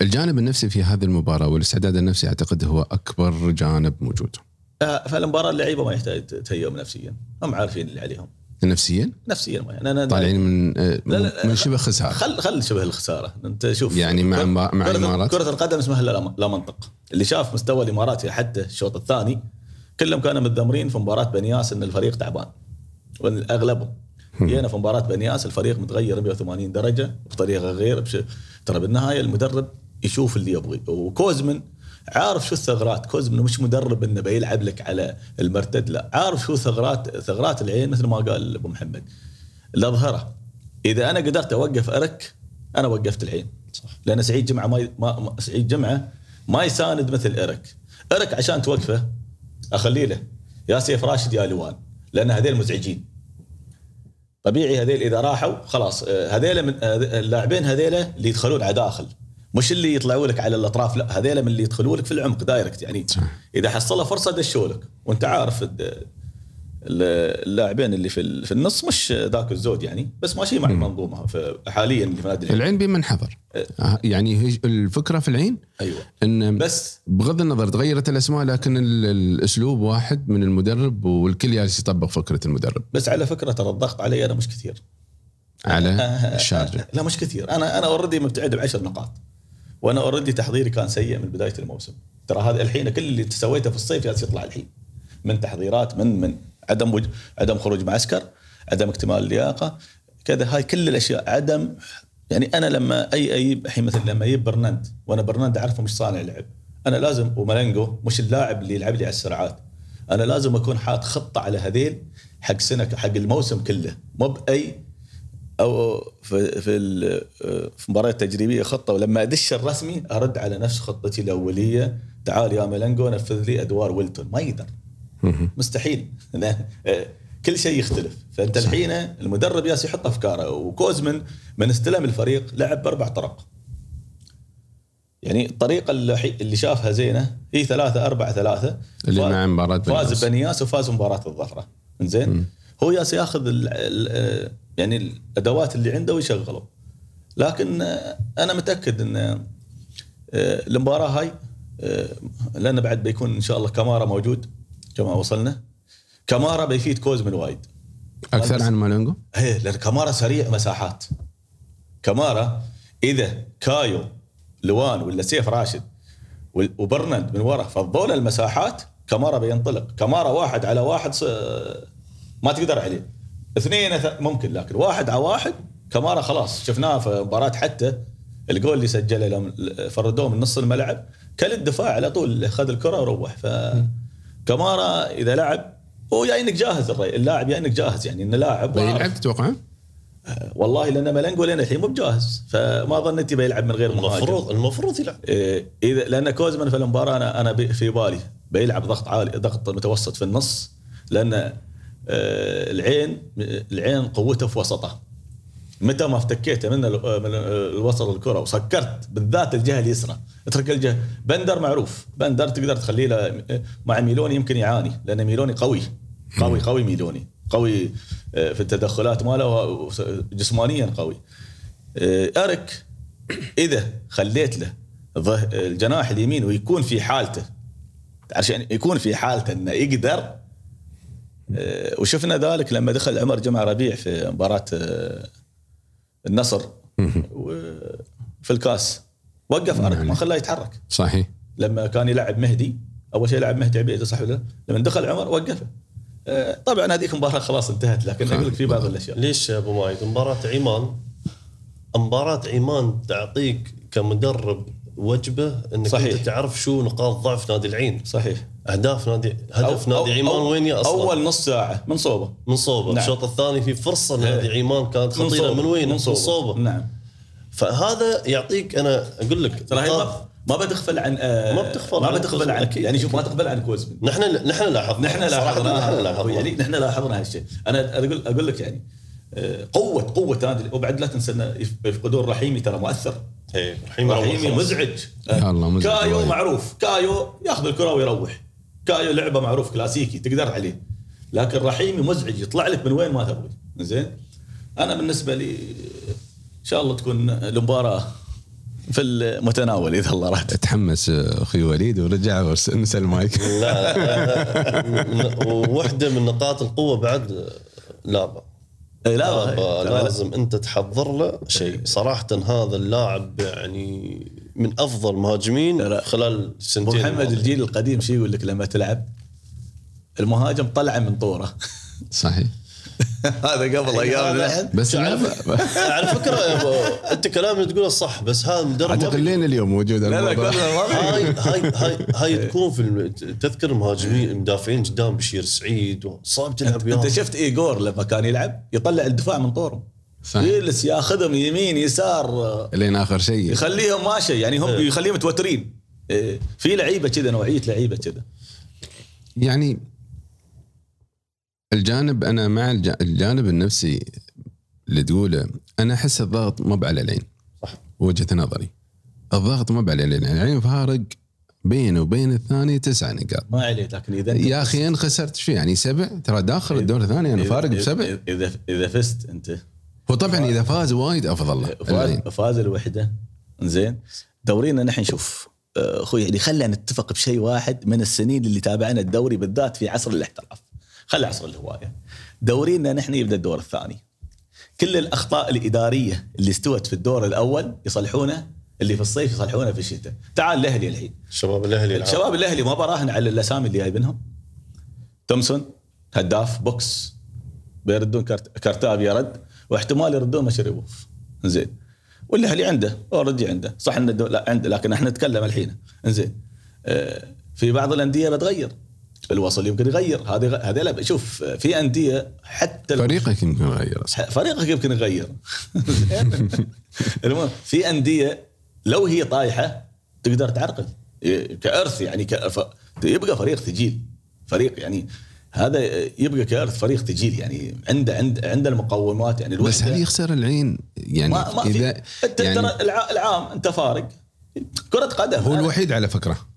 فالجانب النفسي في هذه المباراة والاستعداد النفسي أعتقد هو أكبر جانب موجود. آه، فالمباراة اللعيبة ما يحتاج تهيئهم نفسيا. هم عارفين اللي عليهم. نفسيا؟ نفسيا ما يعني. أنا طالعين من آه، لا، لا، من شبه خسارة. خل خل شبه الخسارة. أنت شوف يعني مع مع الامارات كرة القدم اسمها لا لا منطق. اللي شاف مستوى الإمارات حتى الشوط الثاني كلهم كانوا متذمرين في مباراة بنياس إن الفريق تعبان. واغلبهم جينا في مباراة بنياس الفريق متغير 180 درجة بطريقة غير بش... ترى بالنهاية المدرب يشوف اللي يبغي. وكوزمن عارف شو الثغرات. كوزمن مش مدرب إنه بيلعب لك على المرتد لا. عارف شو ثغرات ثغرات العين مثل ما قال أبو محمد. الأظهرة. إذا أنا قدرت أوقف أرك أنا وقفت العين. صح. لأن سعيد جمعة ما, ما ما- سعيد جمعة ما يساند مثل أرك. أرك عشان توقفه اخلي له. يا سيف راشد يا لوان لأن هذيل مزعجين. طبيعي هذيل إذا راحوا خلاص آه، هذيل من آه، اللاعبين هذيل اللي يدخلون على داخل. مش اللي يطلعوا لك على الأطراف لا هذيل من اللي يدخلوا لك في العمق direct. يعني. إذا حصلوا فرصة دشوا لك. وأنت عارف الد- اللاعبين اللي في في النص مش ذاك الزود يعني بس ماشي مع المنظومه حاليا اللي في نادي العين. العين بمن حضر آه، يعني الفكرة في العين أيوه. إن بس بغض النظر تغيرت الأسماء لكن ال- الأسلوب واحد من المدرب والكل جالس يطبق فكرة المدرب. بس على فكرة ترى الضغط علي أنا مش كثير. على الشارجة. لا مش كثير. أنا أنا already مبتعد بعشر نقاط. وأنا already تحضيري كان سيء من بداية الموسم. ترى هذا الحين كل اللي سويته في الصيف جالس يطلع الحين. من تحضيرات من من عدم وج... عدم خروج معسكر عدم اكتمال اللياقه كذا. هاي كل الأشياء. عدم يعني أنا لما أي اي الحين مثلا لما يجيب برنارد وأنا برنارد أعرفه مش صانع لعب. أنا لازم ومالونجو مش اللاعب اللي يلعب لي على السرعات أنا لازم أكون حاط خطة على هذيل حق سنة حق الموسم كله. مو بأي أو في في في مباراه تجريبية خطة. ولما أدش الرسمي أرد على نفس خطتي الأولية. تعال يا ميلانجو نفذ لي أدوار ويلتون. ما يقدر. مستحيل. آه، كل شيء يختلف. فأنت الحين المدرب ياس يحط افكاره وكوزمن من استلم الفريق لعب بأربع طرق. يعني الطريقة اللي شافها زينة هي ثلاثة أربعة ثلاثة. اللي مع مباراة. فاز بنياس وفاز مباراة الظفرة. زين هو ياس ياخذ ال ال يعني الأدوات اللي عنده ويشغله. لكن آه، أنا متأكد إن آه، المباراة هاي آه، لأن بعد بيكون إن شاء الله كمارا موجود. كما وصلنا؟ كمارا بيفيد كوزمن وايد. أكثر عن مالونجو إيه لأن كمارا سريع مساحات. كمارا إذا كايو لوان ولا سيف راشد وبرنارد من ورا فضول المساحات كمارا بينطلق. كمارا واحد على واحد ما تقدر عليه. اثنين ممكن لكن واحد على واحد كمارا خلاص. شفناه في مباراة حتى الجول اللي سجله لهم فردوه من نص الملعب. كل الدفاع على طول خذ الكرة وروح. فكمارا إذا لعب هو يا إنك جاهز الري اللاعب يا إنك جاهز يعني إنه لاعب بيلعب وعارف. تتوقع؟ والله لأن ملنجو لين الحين مو بجاهز فما ظنيت بيلعب من غير مهاجم المفروض المفروض يلعب إيه، اذا لأن كوزمان في المباراة أنا أنا في بالي بيلعب ضغط عالي ضغط متوسط في النص لأن آه، العين العين قوته في وسطه متى ما افتكيته من ال- من الوسط الكرة وسكرت بالذات الجهة اليسرى. اترك الجهة. بندر معروف. بندر تقدر تخليه له مع ميلوني يمكن يعاني لأن ميلوني قوي. قوي قوي ميلوني. قوي آه، في التدخلات ماله جسمانيا قوي. آه، ارك إذا خليت له الجناح اليمين ويكون في حالته عشان يكون في حالته إنه يقدر آه، وشفنا ذلك لما دخل عمر جمع ربيع في مباراة النصر و- في الكاس. وقف ارك ما خلاه يتحرك. صحيح. لما كان يلعب مهدي أول شيء يلعب مهدي عبيد صح ولا لا؟ لما دخل عمر وقفه آه، طبعا هذيك المباراة خلاص انتهت لكن أقول لك في بعض الأشياء. ليش يا أبو مايد مباراة عمان. مباراة عمان تعطيك كمدرب وجبه إنك صحيح. انت تعرف شو نقاط ضعف نادي العين. صحيح. أهداف نادي هدف أو- نادي أو- عمان أو- وين يا أصلا؟ أول نص ساعة. من صوبة. من صوبة. نعم. الشوط الثاني في فرصة نادي عمان كانت خطيرة. من وين؟ من صوبة. نعم. فهذا يعطيك أنا أقول لك ترى ما- بتغفل عن آه، ما بتغفل ما عن بتغفل عن أكيد. يعني شوف ما تغفل عن كوزمن نحن نحن لاحظنا. نحن لاحظنا. نحن يعني لاحظنا نحن لاحظنا هالشيء. أنا أقول أقول لك يعني قوة قوة هذه. وبعد لا تنسى إنه يفقدون رحيمي ترى مؤثر. إيه، رحيم رحيمي خلاص. مزعج. يا الله مزعج كايو وايد. معروف. كايو ياخذ الكرة ويروح. كايو لعبة معروف كلاسيكي تقدر عليه. لكن رحيمي مزعج. يطلع لك من وين ما تبغي زين؟ أنا بالنسبة لي إن شاء الله تكون المباراة في المتناول إذا الله راد. تحمس أخوي وليد ورجع ونسى المايك. لا, لا, لا. *laughs* وواحده من نقاط القوة بعد لابا. لا لابا لا لازم أنت تحضر له شيء. صراحة هذا اللاعب يعني من أفضل مهاجمين لا. خلال أبو سنتين محمد. الجيل القديم شو يقول لك لما تلعب؟ المهاجم طلعه من طوره. صحيح. *laughs* هذا قبل أيام هذا- الحين بس على فكرة أنت كلامك تقوله صح بس هذا مدرب ما أعتقد لين اليوم موجود لا لا. هاي هاي هاي هاي تكون في تذكر المهاجمين المدافعين قدام بشير سعيد صعب تلعب انت شفت ايجور لما كان يلعب؟ يطلع الدفاع من طوره صحيح. يجلس ياخذهم يمين يسار لين آخر شيء. يخليهم ماشي يعني هم إيه. يخليهم متوترين. إيه، في لعيبة كذا نوعية لعيبة كذا يعني الجانب أنا مع الج- الجانب النفسي اللي تقوله أنا أحس الضغط ما على العين. صح. وجهة نظري. الضغط ما على العين. العين فارق بينه وبين الثاني تسع نقاط. ما عليك لكن إذا يا أخي ان خسرت شو يعني سبع؟ ترى داخل الدور الثاني أنا فارق بسبع. اذا اذا فزت أنت. هو طبعا إذا فاز وايد أفضل له. فاز فاز الوحدة. زين دورينا نحن نشوف آه، أخوي يعني خلينا نتفق بشيء واحد من السنين اللي تابعنا الدوري بالذات في عصر الاحتراف. خلي عصر الهواية. دورينا نحن يبدأ الدور الثاني. كل الأخطاء الإدارية اللي استوت في الدور الأول يصلحونها اللي في الصيف يصلحونها في الشتاء. تعال الأهلي الحين. شباب الأهلي. شباب الأهلي ما براهن على الأسامي اللي جايبينهم. تومسون هداف بوكس بيردون كارت... كارتاب يرد واحتمال يردون مشربوف زين والأهلي عنده أوريدي عنده. صح انه لا عنده لكن إحنا نتكلم الحين. زين آه في بعض الأندية بتغير. الوصل يمكن يغير. هذه هذه لا شوف في أندية حتى فريقك يمكن يغير. فريقك يمكن يغير؟ *laughs* المهم في أندية لو هي طايحة تقدر تعرقل. كأرث يعني كف... يبقى فريق ثقيل فريق يعني هذا يبقى كأرث فريق ثقيل يعني عنده عنده عنده المقومات يعني بس هل يخسر العين؟ يعني ما ما إذا أنت يعني العام أنت فارق. كرة قدم. هو الوحيد على فكرة.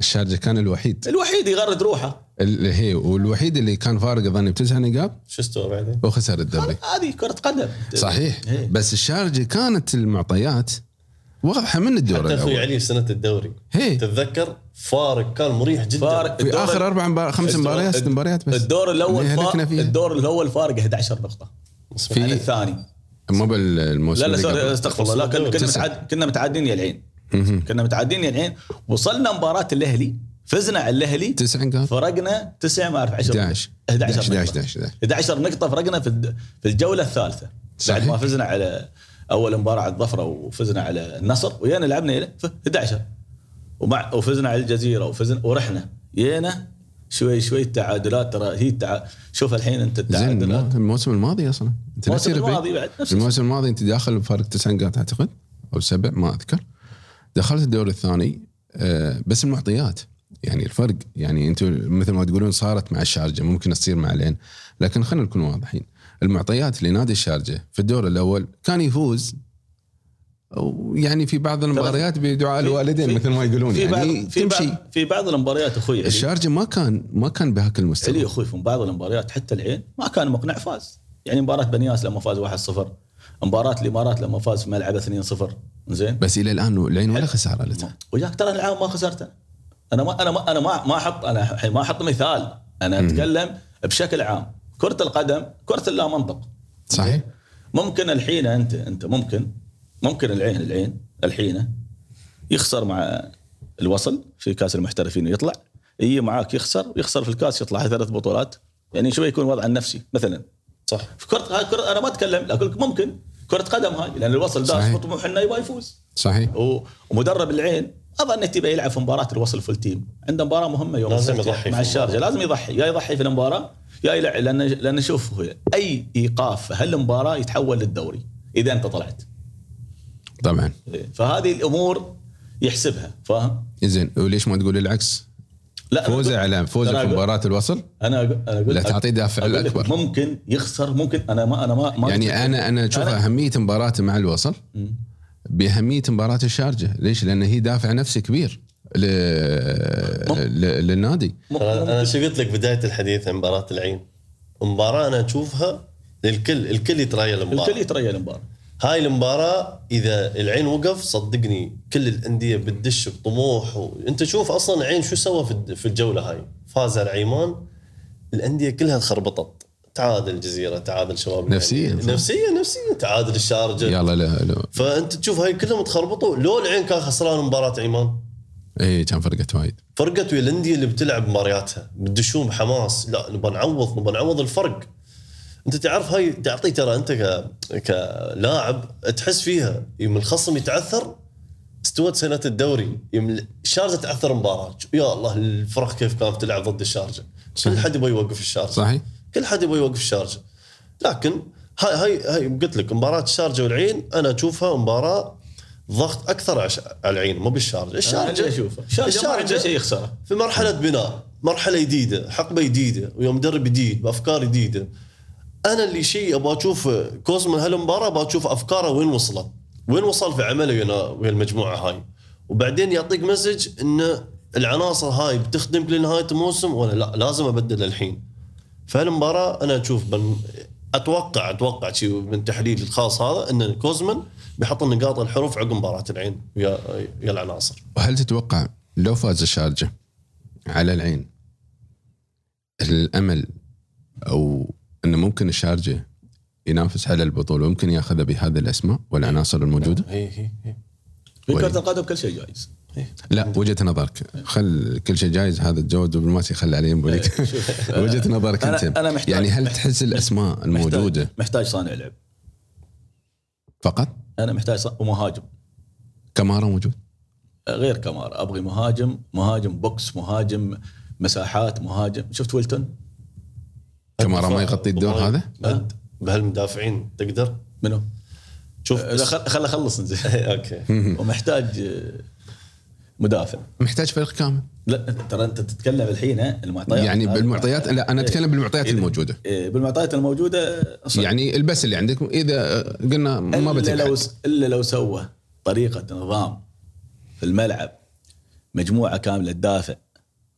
الشارجه كان الوحيد. الوحيد يغرد روحه. اللي هي والوحيد اللي كان فارق أظني بتسع نقاط شو استوى بعدين؟ وخسر الدوري. هذه كرة قدم. صحيح. إيه. بس الشارجه كانت المعطيات واضحة من الدور حتى أخوي الأول. علي سنة الدوري. هي. تتذكر فارق كان مريح جدا. فارق في آخر أربع مبار... خمس مباريات ست مباريات بس. الدور الأول اللي فا... هلكنا فيها. الدور الأول فارق 11 نقطة. في- عن الثاني. مو بالموسم لا لا. استغفر الله. لا كنا كنا, تسعة. متعاد كنا متعادلين يا العين. كنا متعادلين يا العين وصلنا مباراة الأهلي فزنا على الأهلي تسع نقاط. فرقنا تسع ما اعرف 10 11 11 11 نقطة. 11 11 11 نقطة فرقنا في في الجولة الثالثة. صحيح. بعد ما فزنا على أول مباراة على الظفرة وفزنا على النصر ويانا لعبنا إلى في 11 ومع وفزنا على الجزيرة وفزنا ورحنا. يانا شوي شوي تعادلات ترى هي التع... شوف الحين زين التعادلات. مو- الموسم الماضي أصلا. أنت الموسم الماضي بعد نفس الموسم الماضي أنت داخل بفارق تسع نقاط أعتقد؟ أو سبع ما أذكر. دخلت الدور الثاني آه، بس المعطيات. يعني الفرق يعني أنتم مثل ما تقولون صارت مع الشارجة ممكن تصير مع العين لكن خلينا نكون واضحين. المعطيات لنادي الشارجة في الدور الأول كان يفوز. ويعني في بعض المباريات بدعاء الوالدين مثل ما يقولون. في بعض يعني في تمشي. بعض في بعض المباريات أخوي الشارجة ما كان ما كان بهاك علي المستوى أخوي في بعض المباريات حتى العين ما كان مقنع فاز. يعني مباراة بنياس لما فاز 1-0 مباراة الإمارات لما فاز في ملعبه 2-0 زين بس إلى الآن العين ولا خسارة لته وياك ترى العام ما خسرت أنا. ما أنا ما أنا ما ما أحط أنا ما أحط مثال. أنا أتكلم بشكل عام. كرة القدم كرة اللا منطق صحيح ممكن الحين انت أنت ممكن ممكن العين العين الحين يخسر مع الوصل في كأس المحترفين ويطلع. يجي معاك يخسر ويخسر في الكأس يطلع. ثلاث بطولات. يعني شوي يكون وضع النفسي مثلا. صح في كرة, هاي كرة أنا ما أتكلم أقول لك ممكن كرة قدم هاي لأن الوصل صحيح. بطموح إنه يبغى يفوز صحيح و- ومدرب العين أظن تبي يلعب في مباراة الوصل فول تيم عنده مباراة مهمة يوم لازم يضحي مع الشارجه. لازم يضحي يا يضحي في المباراة يا يلعب لأن لأن شوف أي إيقاف في هالمباراة يتحول للدوري إذا أنت طلعت طبعا فهذه الأمور يحسبها فاهم؟ زين وليش ما تقول العكس؟ لا فوزه أقول- على فوزه في أقول- مباراة الوصل؟ أنا أقول لا تعطيه دافع الأكبر. ممكن يخسر ممكن أنا ما أنا ما, ما يعني أنا أنا أشوف أنا- أهمية مباراته مع الوصل. بأهمية مباراة الشارجة، ليش؟ لأن هي دافع نفسي كبير ل... ل... للنادي. أنا شو قلت لك بداية الحديث عن مباراة العين؟ مباراة أنا أشوفها للكل الكل يتريل المباراة. الكل يتريى المباراة. هاي المباراة إذا العين وقف صدقني كل الأندية بتدش بطموح و... أنت شوف أصلا العين شو سوى في الجولة هاي؟ فاز على عيمان الأندية كلها تخربطت تعادل الجزيرة تعادل شباب نفسياً. نفسيا نفسيا. تعادل الشارجة. يلا لا لا. فأنت تشوف هاي كلهم تخربطوا لو العين كان خسران مباراة عيمان؟ اي إيه، كان فرقت وايد. فرقت ويا الأندية اللي بتلعب مبارياتها. بتدشون بحماس. لا نبغى نعوض نبغى نعوض الفرق. انت تعرف هاي تعطي ترى انت ك... كلاعب تحس فيها يوم الخصم يتعثر استوت سنة الدوري يوم الشارجه تعثر مباراة. يا الله الفرق كيف كانت تلعب ضد الشارجة؟ كل حد يبغى يوقف الشارجة. صحيح؟ كل حد يبغى يوقف الشارجة. لكن هاي هاي هاي قلت لك مباراة الشارجة والعين أنا أشوفها مباراة ضغط أكثر على العين مو بالشارجة. الشارجه الشارجه اشوفه الشارجه ما عنده شيء يخسره في مرحلة بناء مرحلة جديدة حقبة جديدة ويوم مدرب جديد بأفكار جديدة. أنا اللي شيء أبغى أشوف كوزمان هالمباراة أبغى أشوف أفكاره وين وصلت وين وصل في عمله ويا ويا المجموعة هاي. وبعدين يعطيك message إن العناصر هاي بتخدمك لنهايه الموسم ولا لا لازم أبدل الحين. فهالمباراة أنا أشوف بن أتوقع أتوقع شيء من تحليلي الخاص هذا إن كوزمان بيحط النقاط الحروف عقب مباراة العين ويا ويا العناصر. وهل تتوقع لو فاز الشارجه على العين الأمل أو إنه ممكن الشارجة ينافس على البطولة ويمكن ياخذها بهذه الأسماء والعناصر الموجودة؟ هي هي هي في؟ كره القدم كل شيء جايز. لا وجهة نظرك. خل كل شيء جايز هذا الجو دبلوماسي خلي عليه ينبغيك شوف، *laughs* وجهة نظرك أنت. أنا محتاج- يعني هل تحس الأسماء الموجودة؟ محتاج, صانع لعب. فقط؟ أنا محتاج ومهاجم. كمارا موجود؟ غير كمار أبغي مهاجم مهاجم بوكس مهاجم مساحات مهاجم. شفت ويلتون؟ كمارا ما يغطي الدور هذا؟ بهالمدافعين تقدر؟ منو؟ شوف خل خل اخلص *laughs* أوكي. ومحتاج آه، مدافع. محتاج فريق كامل. لا ترى أنت تتكلم الحين المعطيات. يعني بالمعطيات لا أنا أتكلم بالمعطيات إذا- الموجودة. إيه، بالمعطيات الموجودة صح. يعني البس اللي عندك. إذا قلنا ما إلا لو إلا لو سوى طريقة نظام في الملعب مجموعة كاملة تدافع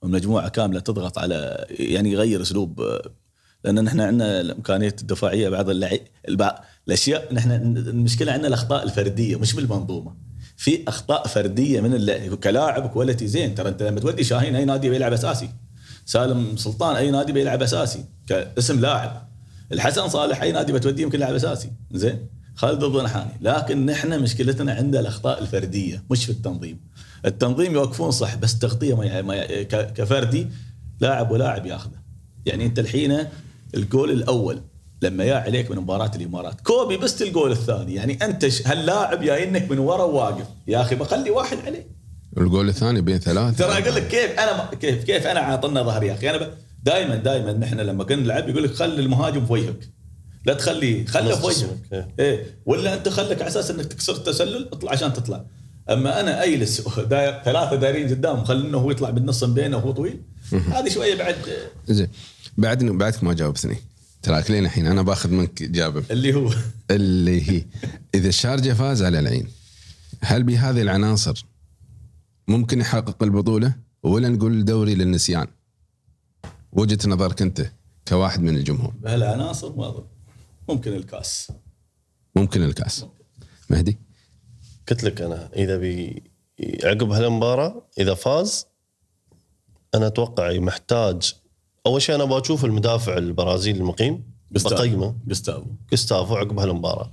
ومجموعة كاملة تضغط على يعني يغير أسلوب آه، لأن نحن عندنا الامكانيه الدفاعية بعض اللعي الأشياء نحن المشكلة عندنا الأخطاء الفردية مش بالمنظومة. في أخطاء فردية من الل- كلاعب كواليتي زين. ترى أنت لما تودي شاهين أي نادي بيلعب أساسي. سالم سلطان أي نادي بيلعب أساسي. كاسم لاعب. الحسن صالح أي نادي بتوديه يمكن لاعب أساسي. زين؟ خالد الضنحاني. لكن نحن مشكلتنا عند الأخطاء الفردية مش في التنظيم. التنظيم يوقفون صح بس تغطية ما كفردي لاعب ولاعب ياخذه. يعني أنت الحين الجول الأول لما يا عليك من مباراة الإمارات. copy paste ال goal الثاني. يعني أنت هاللاعب جاينك من ورا وواقف يا أخي بخلي واحد عليه. الجول الثاني بين ثلاثة. ترى أقول لك كيف أنا كيف كيف أنا عاطلنا ظهر يا أخي. أنا دائما دائما نحن لما كنا نلعب يقول لك خلي المهاجم في وجهك. لا تخليه خله في وجهك. إيه. إيه. ولا أنت خليك على أساس إنك تكسر التسلل اطلع عشان تطلع. أما أنا أجلس *laughs* داير ثلاثة دايرين قدام خلينه هو يطلع بالنص بينه وهو طويل. هذه شوية بعد زين. بعد بعدك ما جاوبتني تراك لين الحين. أنا باخذ منك إجابة. اللي هو. اللي هي إذا الشارجة فاز على العين هل بهذه العناصر ممكن يحقق البطولة؟ ولا نقول الدوري للنسيان؟ وجهة نظرك أنت كواحد من الجمهور. بهالعناصر ما أظن. ممكن الكاس. ممكن الكاس. مهدي؟ قلت لك أنا إذا بي عقب هالمباراة إذا فاز أنا أتوقع محتاج أول شيء أنا أبغى أشوف المدافع البرازيلي المقيم. بقيمه جستافو جستافو عقب هالمباراه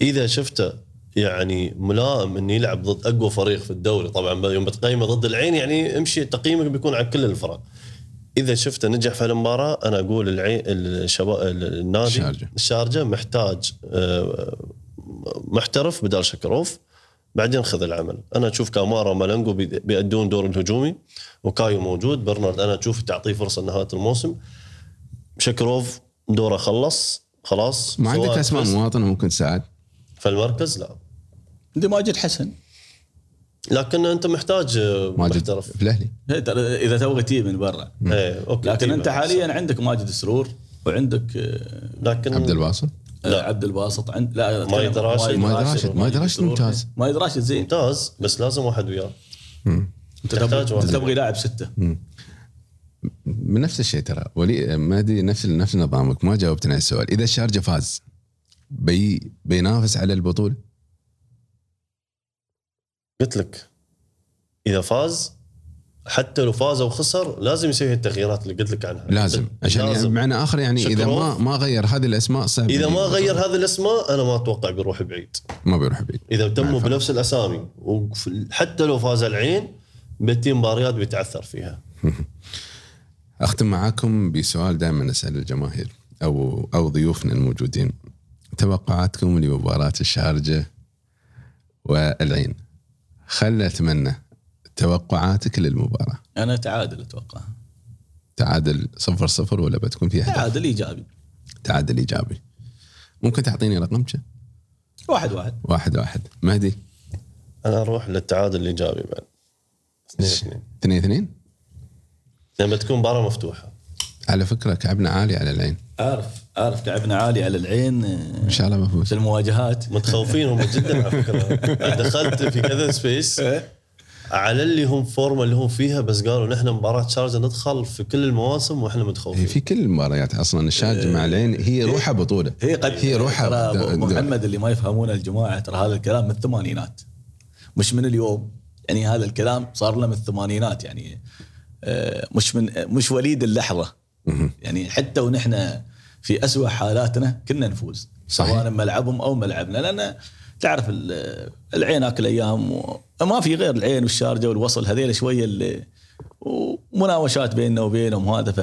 إذا شفته يعني ملائم إنه يلعب ضد أقوى فريق في الدوري. طبعا يوم بتقيمه ضد العين يعني امشي تقييمك بيكون على كل الفرق. إذا شفته نجح في هالمباراه أنا أقول العين الشباب النادي الشارجة. الشارجه محتاج آه، محترف بدال شكروف. بعدين خذ العمل. أنا أشوف كامارا ومالنجو بي- بيأدون دور الهجومي وكايو موجود برنارد أنا أشوف تعطيه فرصة نهايه الموسم. شكروف دوره خلص خلاص. ما عندك أسماء مواطنة ممكن تساعد؟ في المركز لا. عندي ماجد حسن. لكن أنت محتاج آه، ماجد محترف. في الاهلي ترى إذا تبغى تجيب من برا. إيه okay لكن. أنت حاليا عندك ماجد السرور وعندك آه، لكن عبد الباسط. لا عبد الباسط عند لا مايد راشد. مايد راشد. مايد راشد. ممتاز. مايد راشد زين ممتاز بس لازم واحد وياه. أنت تحتاج تبغى واحد. تبغى لاعب ستة من نفس الشيء ترى ولي مهدي نفس نفس نظامك ما جاوبتني على السؤال إذا الشارجة فاز بي بينافس على البطولة قلت لك إذا فاز حتى لو فاز أو خسر لازم يسوي التغييرات اللي قلت لك عنها. لازم. عشان يعني لازم. بمعنى آخر يعني إذا ما. ما غير هذه الأسماء صعب إذا ما يعني غير هذه الأسماء أنا ما أتوقع بيروح بعيد. ما بيروح بعيد. إذا تموا نعم. بنفس الأسامي وفي- حتى لو فاز العين بتي مباريات بيتعثر فيها. *laughs* أختم معاكم بسؤال دائما نسال الجماهير أو أو ضيوفنا الموجودين. توقعاتكم لمباراة الشارجة والعين. خل اتمنى توقعاتك للمباراة؟ أنا تعادل أتوقع. تعادل صفر صفر ولا بتكون في أهداف؟ تعادل إيجابي. تعادل إيجابي. ممكن تعطيني رقم كم؟ واحد واحد. واحد واحد. مهدي؟ أنا أروح للتعادل الإيجابي بعد. اثنين اثنين. اثنين اثنين؟ لما تكون مباراة مفتوحة. على فكرة كعبنا عالي على العين. عارف عارف تعبنا عالي على العين آه، إن شاء الله بفوز في المواجهات. متخوفين هم جدا على فكرة. *laughs* دخلت في كذا سبيس على اللي هم فورمة اللي هم فيها بس قالوا نحن مباراة شارجه ندخل في كل المواسم وإحنا هي متخوفين في كل المباريات أصلا الشارجه مع العين هي روحها بطولة. هي قد هي روحها محمد اللي ما يفهمون الجماعة ترى هذا الكلام من الثمانينات. مش من اليوم. يعني هذا الكلام صار له من الثمانينات يعني آه، مش من مش وليد اللحظة. يعني حتى ونحن في أسوأ حالاتنا كنا نفوز صحيح. سواء ملعبهم أو ملعبنا لأن تعرف ال- العين آكل أيام وما في غير العين والشارجة والوصل هذيل شوية اللي ومناوشات بيننا وبينهم وهذا. ف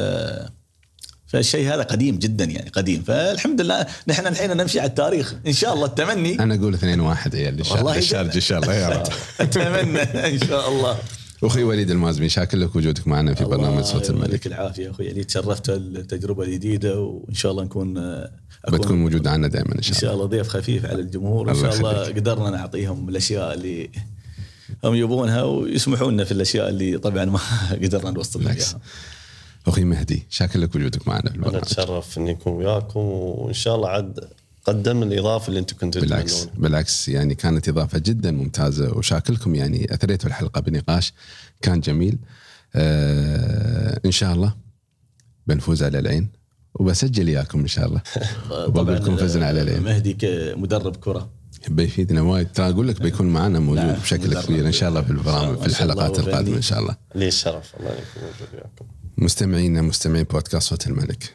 فالشيء هذا قديم جدا يعني قديم. فالحمد لله نحن الحين نمشي على التاريخ. إن شاء الله التمني. أنا أقول اثنين واحد هي والله للشارجه الشارجه إن شاء الله يا رب. *laughs* أتمنى إن شاء الله. أخوي وليد المازمي شاكر لك وجودك معنا في برنامج صوت الملك. يعطيك العافية أخوي. علي تشرفت التجربة الجديدة وإن شاء الله نكون بتكون موجود عنا دائما إن إن شاء شاء الله. الله ضيف خفيف على الجمهور. وان الله شاء الله. قدرنا نعطيهم الأشياء اللي هم يبونها ويسمحوا لنا في الأشياء اللي طبعا ما *laughs* قدرنا نوصل لها. أخوي مهدي شاكر لك وجودك معنا في البرنامج. أتشرف إني أكون وياكم وإن شاء الله عاد قدم الإضافة اللي أنتم كنتوا بالعكس تتمنون بالعكس يعني كانت إضافة جدا ممتازة وشاكركم يعني اثريتوا الحلقة بنقاش كان جميل. آه إن شاء الله بنفوز على العين. وبسجل إياكم إن شاء الله. *laughs* وبقول لكم فزنا على العين. مهدي كمدرب كرة. بيفيدنا وايد. ترى أقول لك بيكون معنا موجود نعم، بشكل. كبير إن شاء الله في البرامج في الحلقات. القادمة إن شاء الله. لي الشرف الله اني اكون موجود وياكم. مستمعينا مستمعين بودكاست صوت الملك.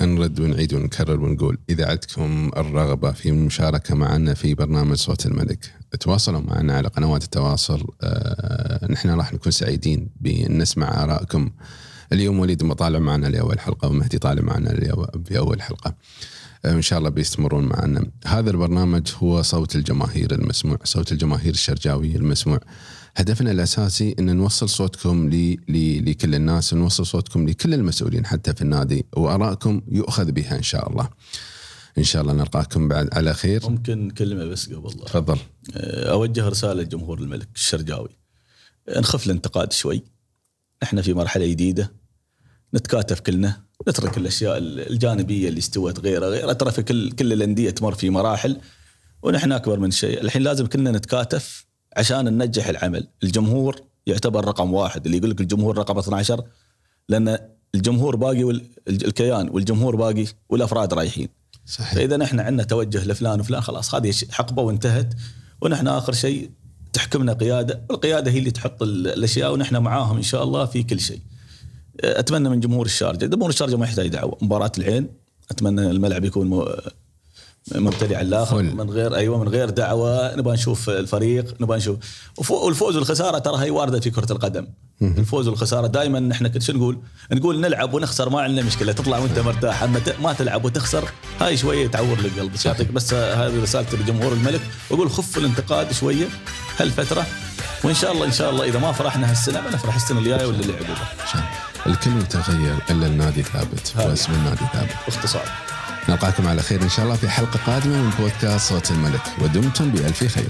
نرد ونعيد ونكرر ونقول إذا عندكم الرغبة في المشاركة معنا في برنامج صوت الملك تواصلوا معنا على قنوات التواصل. آه، نحن راح نكون سعيدين بأن نسمع آرائكم. اليوم وليد مطالع معنا لأول حلقة ومهدي طالع معنا أول حلقة. آه، إن شاء الله بيستمرون معنا. هذا البرنامج هو صوت الجماهير المسموع صوت الجماهير الشرجاوية المسموع. هدفنا الأساسي إن نوصل صوتكم ل... ل... لكل الناس ونوصل صوتكم لكل المسؤولين حتى في النادي وارائكم يؤخذ بها إن شاء الله. إن شاء الله نلقاكم بعد على خير. ممكن كلمة بس قبل تفضل. أوجه رسالة لجمهور الملك الشرجاوي. نخف الانتقاد شوي. إحنا في مرحلة جديدة. نتكاتف كلنا نترك الأشياء الجانبية اللي استوت غيرها غيرها ترى في كل كل الأندية تمر في مراحل ونحن أكبر من شيء. الحين لازم كلنا نتكاتف عشان ننجح العمل. الجمهور يعتبر رقم واحد. اللي يقول لك الجمهور رقم 12 لأن الجمهور باقي والكيان والجمهور باقي والأفراد رايحين. صحيح. فإذا نحن عندنا توجه لفلان وفلان خلاص هذه حقبة وانتهت ونحن آخر شيء تحكمنا قيادة والقيادة هي اللي تحط ال- الأشياء ونحن معاهم إن شاء الله في كل شيء. أتمنى من جمهور الشارجة، جمهور الشارجة ما يحتاج دعوة، مباراة العين أتمنى الملعب يكون ممتلئ على الآخر فل. من غير أيوه من غير دعوة نبغى نشوف الفريق نبغى نشوف. وف- والفوز والخسارة ترى هي واردة في كرة القدم. الفوز والخسارة دائما كل شو نقول؟ نقول نلعب ونخسر ما عندنا مشكلة تطلع وأنت مرتاح. أما ت- ما تلعب وتخسر هاي شوية تعور القلب بس يعطيك بس هذه رسالتي لجمهور الملك واقول خف الانتقاد شوية هالفترة وإن شاء الله إن شاء الله إذا ما فرحنا هالسنة بنفرح السنة الجاية ولا اللي عقبها إن شاء الله. الكل يتغير إلا النادي ثابت. واسم النادي ثابت. باختصار نلقاكم على خير إن شاء الله في حلقة قادمة من بودكاست صوت الملك ودمتم بألف خير.